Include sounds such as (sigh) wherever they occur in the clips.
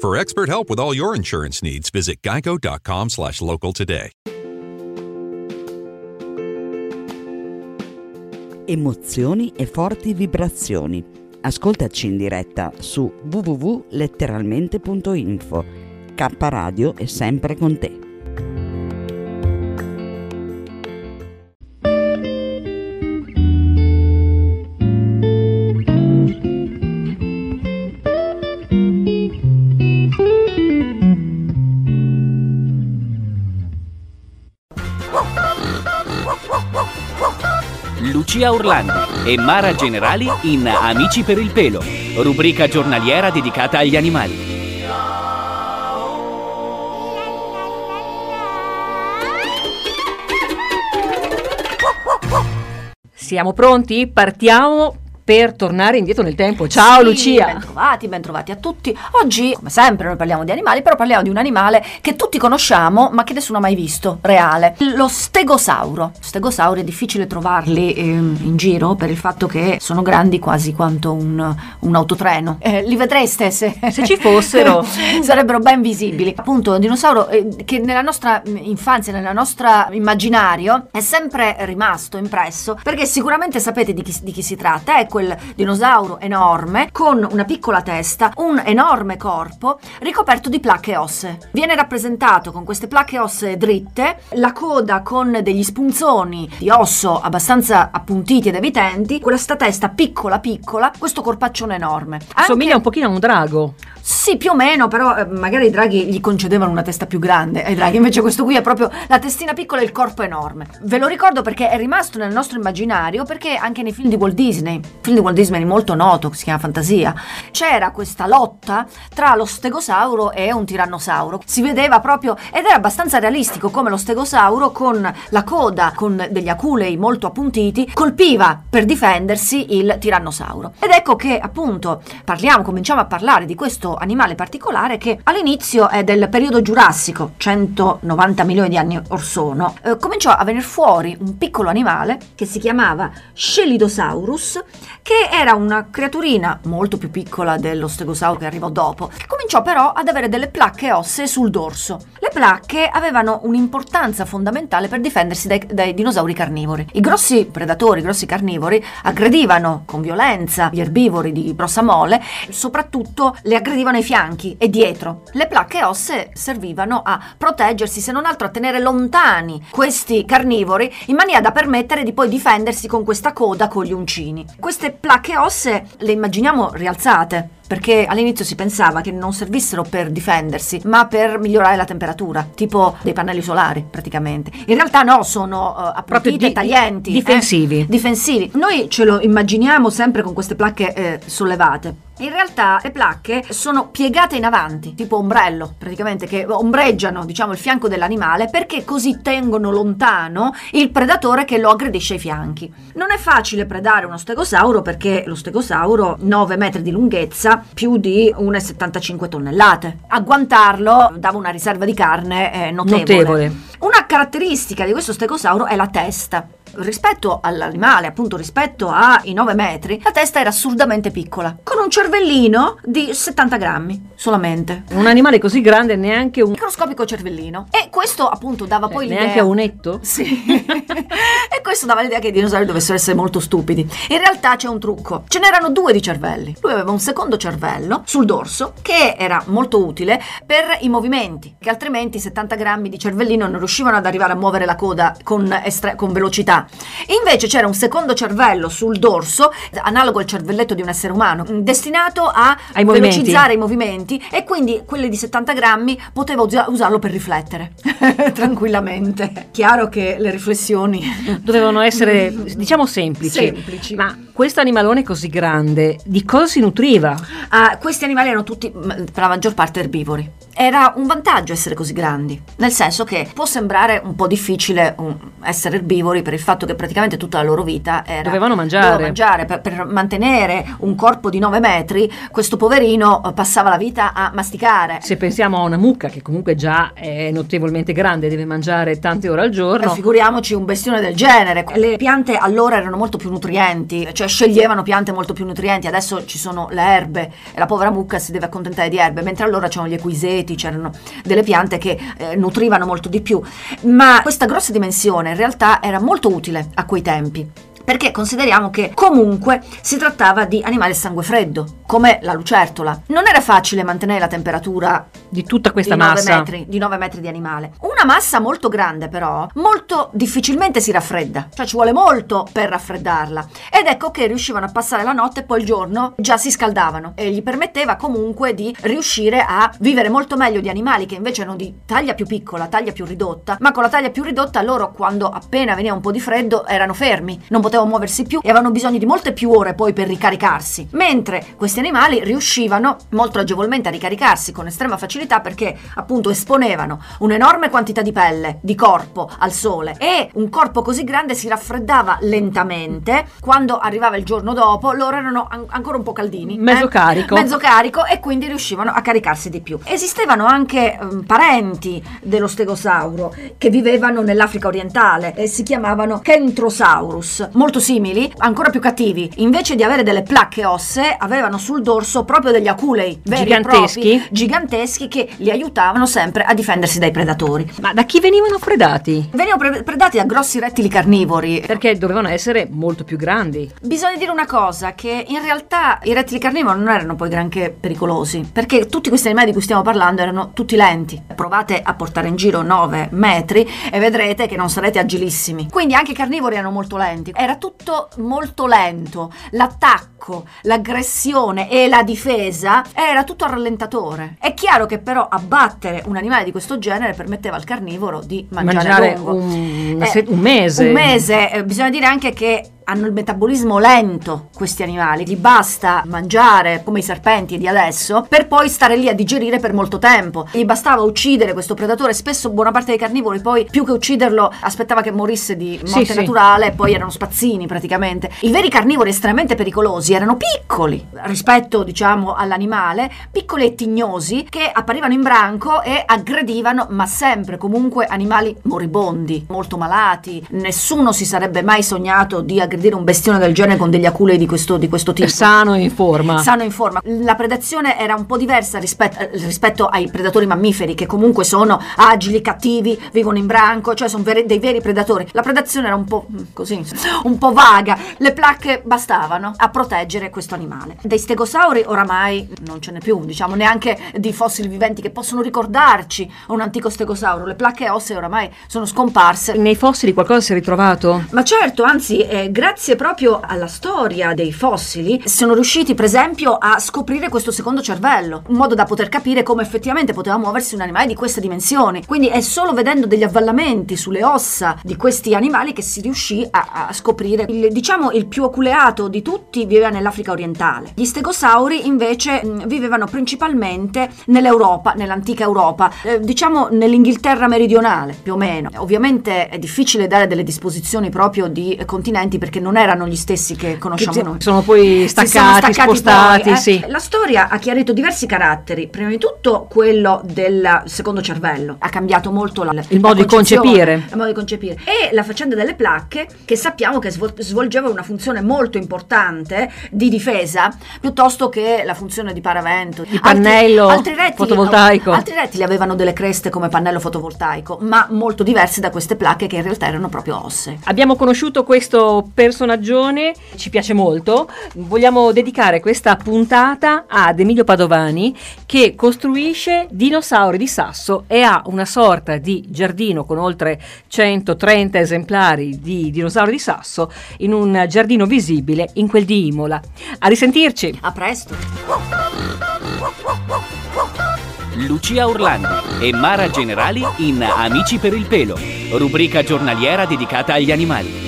For expert help with all your insurance needs, visit geico.com slash local today. Emozioni e forti vibrazioni. Ascoltaci in diretta su www.letteralmente.info. K Radio è sempre con te. Lucia Orlandi e Mara Generali in Amici per il pelo, rubrica giornaliera dedicata agli animali. Siamo pronti? Partiamo per tornare indietro nel tempo. Ciao Sì, Lucia! Bentrovati, bentrovati a tutti. Oggi, come sempre, noi parliamo di animali, però parliamo di un animale che tutti conosciamo, ma che nessuno ha mai visto, reale. Lo stegosauro. Stegosauri è difficile trovarli ehm, in giro per il fatto che sono grandi quasi quanto un, un autotreno. Eh, li vedreste se, (laughs) Se ci fossero. (laughs) sarebbero ben visibili. Appunto, un dinosauro eh, che nella nostra mm, infanzia, nel nostro immaginario, è sempre rimasto impresso, perché sicuramente sapete di chi, di chi si tratta. È quel dinosauro enorme con una piccola testa, un enorme corpo ricoperto di placche ossee. Viene rappresentato con queste placche ossee dritte, la coda con degli spunzoni di osso abbastanza appuntiti ed evidenti, questa testa piccola piccola, questo corpaccione enorme. Anche- Somiglia un pochino a un drago. sì, più o meno, però eh, magari i draghi gli concedevano una testa più grande ai draghi, invece questo qui è proprio la testina piccola e il corpo enorme. Ve lo ricordo perché è rimasto nel nostro immaginario, perché anche nei film di Walt Disney, film di Walt Disney molto noto, che si chiama Fantasia, c'era questa lotta tra lo stegosauro e un tirannosauro. Si vedeva proprio, ed era abbastanza realistico, come lo stegosauro con la coda, con degli aculei molto appuntiti, colpiva per difendersi il tirannosauro. Ed ecco che appunto parliamo, cominciamo a parlare di questo animale particolare che all'inizio è del periodo giurassico, 190 milioni di anni or sono, eh, cominciò a venire fuori un piccolo animale che si chiamava Scelidosaurus, che era una creaturina molto più piccola dello stegosauro che arrivò dopo, che cominciò però ad avere delle placche ossee sul dorso. Le placche avevano un'importanza fondamentale per difendersi dai, dai dinosauri carnivori. I grossi predatori, i grossi carnivori, aggredivano con violenza gli erbivori di grossa mole, soprattutto le aggredivano ai fianchi e dietro. Le placche ossee servivano a proteggersi, se non altro a tenere lontani questi carnivori, in maniera da permettere di poi difendersi con questa coda con gli uncini. Queste placche ossee le immaginiamo rialzate. Perché all'inizio si pensava che non servissero per difendersi, ma per migliorare la temperatura, tipo dei pannelli solari praticamente. In realtà no, sono uh, appuntite, di- taglienti. difensivi. eh, difensivi. Noi ce lo immaginiamo sempre con queste placche eh, sollevate. In realtà le placche sono piegate in avanti, tipo ombrello, praticamente che ombreggiano, diciamo, il fianco dell'animale perché così tengono lontano il predatore che lo aggredisce ai fianchi. Non è facile predare uno stegosauro perché lo stegosauro 9 metri di lunghezza, più di 1,75 tonnellate. Agguantarlo dava una riserva di carne eh, notevole. Notevole. Una caratteristica di questo stegosauro è la testa. Rispetto all'animale, appunto rispetto ai 9 metri, la testa era assurdamente piccola, con un cervellino di 70 grammi solamente. Un animale così grande neanche un... Microscopico cervellino. E questo appunto dava poi l'idea... neanche a un etto? Sì. (laughs) e questo dava l'idea che i dinosauri dovessero essere molto stupidi. In realtà c'è un trucco. Ce n'erano due di cervelli. Lui aveva un secondo cervello sul dorso che era molto utile per i movimenti, che altrimenti 70 grammi di cervellino non riuscivano ad arrivare a muovere la coda con, estre- con velocità. Invece c'era un secondo cervello sul dorso, analogo al cervelletto di un essere umano, destinato a Ai movimenti. velocizzare i movimenti e quindi quelli di 70 grammi poteva usa- usarlo per riflettere (laughs) tranquillamente. Chiaro che le riflessioni (laughs) Dovevano essere, diciamo, semplici. Semplici. Ma questo animalone così grande, di cosa si nutriva? Ah, questi animali erano tutti, per la maggior parte, erbivori. Era un vantaggio essere così grandi, nel senso che può sembrare un po' difficile um, essere erbivori per il fatto che praticamente tutta la loro vita era... Dovevano mangiare. Dovevano mangiare. Per, per mantenere un corpo di 9 metri, questo poverino eh, passava la vita a masticare. Se pensiamo a una mucca che comunque già è notevolmente grande, deve mangiare tante ore al giorno. Figuriamoci un bestione del genere. Le piante allora erano molto più nutrienti, cioè sceglievano piante molto più nutrienti. Adesso ci sono le erbe e la povera mucca si deve accontentare di erbe, mentre allora c'erano gli equiseti, c'erano delle piante che eh, nutrivano molto di più. Ma questa grossa dimensione in realtà era molto utile a quei tempi. Perché consideriamo che comunque si trattava di animali a sangue freddo, come la lucertola. Non era facile mantenere la temperatura Di tutta questa di 9 massa. metri, di 9 metri di animale. Una massa molto grande però, molto difficilmente si raffredda, cioè ci vuole molto per raffreddarla. Ed ecco che riuscivano a passare la notte e poi il giorno già si scaldavano e gli permetteva comunque di riuscire a vivere molto meglio di animali che invece erano di taglia più piccola, taglia più ridotta, ma con la taglia più ridotta loro quando appena veniva un po' di freddo erano fermi, non potevano muoversi più e avevano bisogno di molte più ore poi per ricaricarsi. Mentre questi animali riuscivano molto agevolmente a ricaricarsi con estrema facilità perché appunto esponevano un'enorme quantità di pelle, di corpo al sole e un corpo così grande si raffreddava lentamente. Quando arrivava il giorno dopo loro erano an- ancora un po' caldini. Mezzo eh? carico. Mezzo carico e quindi riuscivano a caricarsi di più. Esistevano anche ehm, parenti dello stegosauro che vivevano nell'Africa orientale e si chiamavano Kentrosaurus, molto simili, ancora più cattivi. Invece di avere delle placche ossee, avevano sul dorso proprio degli aculei veri Giganteschi? propri, giganteschi che li aiutavano sempre a difendersi dai predatori. Ma da chi venivano predati? Venivano pre- predati da grossi rettili carnivori. Perché dovevano essere molto più grandi. Bisogna dire una cosa, che in realtà i rettili carnivori non erano poi granché pericolosi, perché tutti questi animali di cui stiamo parlando erano tutti lenti. Provate a portare in giro 9 metri e vedrete che non sarete agilissimi. Quindi anche i carnivori erano molto lenti. Era tutto molto lento. L'attacco, l'aggressione e la difesa era tutto a rallentatore. È chiaro che però abbattere un animale di questo genere permetteva al carnivoro di mangiare, Mangiare lungo. un, Eh, un mese. Un mese, eh, bisogna dire anche che hanno il metabolismo lento questi animali, gli basta mangiare come i serpenti di adesso per poi stare lì a digerire per molto tempo. Gli bastava uccidere questo predatore, spesso buona parte dei carnivori poi più che ucciderlo aspettava che morisse di Sì, morte sì. naturale e poi erano spazzini praticamente. I veri carnivori estremamente pericolosi erano piccoli rispetto diciamo all'animale, piccoli e tignosi che apparivano in branco e aggredivano ma sempre comunque animali moribondi, molto malati. Nessuno si sarebbe mai sognato di aggredire un bestione del genere con degli aculei di questo, di questo tipo. Sano e in forma. Sano in forma. La predazione era un po' diversa rispetto, rispetto ai predatori mammiferi che comunque sono agili, cattivi, vivono in branco, cioè sono veri- dei veri predatori. La predazione era un po' mm, così, un po' vaga. Le placche bastavano a proteggere questo animale. Dei stegosauri oramai non ce n'è più, diciamo, neanche di fossili viventi che possono ricordarci un antico stegosauro. Le placche ossee oramai sono scomparse. Nei fossili qualcosa si è ritrovato? Ma certo, anzi, eh, grazie proprio alla storia dei fossili, sono riusciti, per esempio, a scoprire questo secondo cervello, in modo da poter capire come effettivamente poteva muoversi un animale di queste dimensioni. Quindi è solo vedendo degli avvallamenti sulle ossa di questi animali che si riuscì a, a scoprire. Il, diciamo, il più oculeato di tutti viveva nell'Africa orientale. Gli stegosauri, invece, mh, vivevano principalmente nell'Europa, nell'antica Europa, eh, diciamo nell'Inghilterra meridionale, più o meno. Ovviamente è difficile dare delle disposizioni proprio di continenti perché non erano gli stessi che conosciamo Che noi. sono poi Si sono staccati, spostati, poi, eh. sì. La storia ha chiarito diversi caratteri. Prima di tutto quello del secondo cervello. Ha cambiato molto la, Il la modo concepire. Il modo di concepire. E la faccenda delle placche, che sappiamo che svol- svolgeva una funzione molto importante di difesa, piuttosto che la funzione di paravento. Il pannello rettili- fotovoltaico. Altri rettili avevano delle creste come pannello fotovoltaico, ma molto diverse da queste placche che in realtà erano proprio ossee. Abbiamo conosciuto questo personaggione, ci piace molto. Vogliamo dedicare questa puntata ad Emilio Padovani che costruisce dinosauri di sasso e ha una sorta di giardino con oltre 130 esemplari di dinosauri di sasso in un giardino visibile in quel di Imola. A risentirci! A presto! Lucia Orlandi e Mara Generali in Amici per il pelo, rubrica giornaliera dedicata agli animali.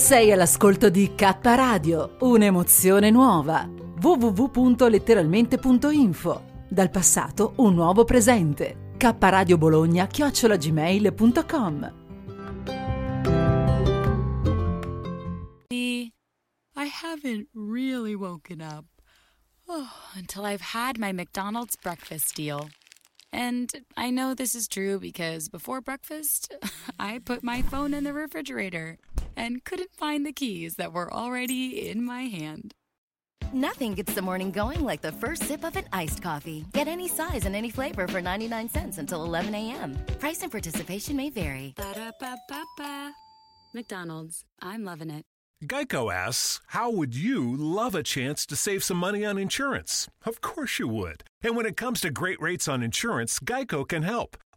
Sei all'ascolto di K Radio, un'emozione nuova. www.letteralmente.info. Dal passato un nuovo presente. K Radio Bologna chiocciolagmail.com. I haven't really woken up oh, until I've had my McDonald's breakfast deal. And I know this is true because before breakfast, (laughs) I put my phone in the refrigerator and couldn't find the keys that were already in my hand. Nothing gets the morning going like the first sip of an iced coffee. Get any size and any flavor for 99 cents until 11 a.m. Price and participation may vary. Ba-da-ba-ba-ba. McDonald's. I'm loving it. Geico asks, How would you love a chance to save some money on insurance? Of course you would. And when it comes to great rates on insurance, Geico can help.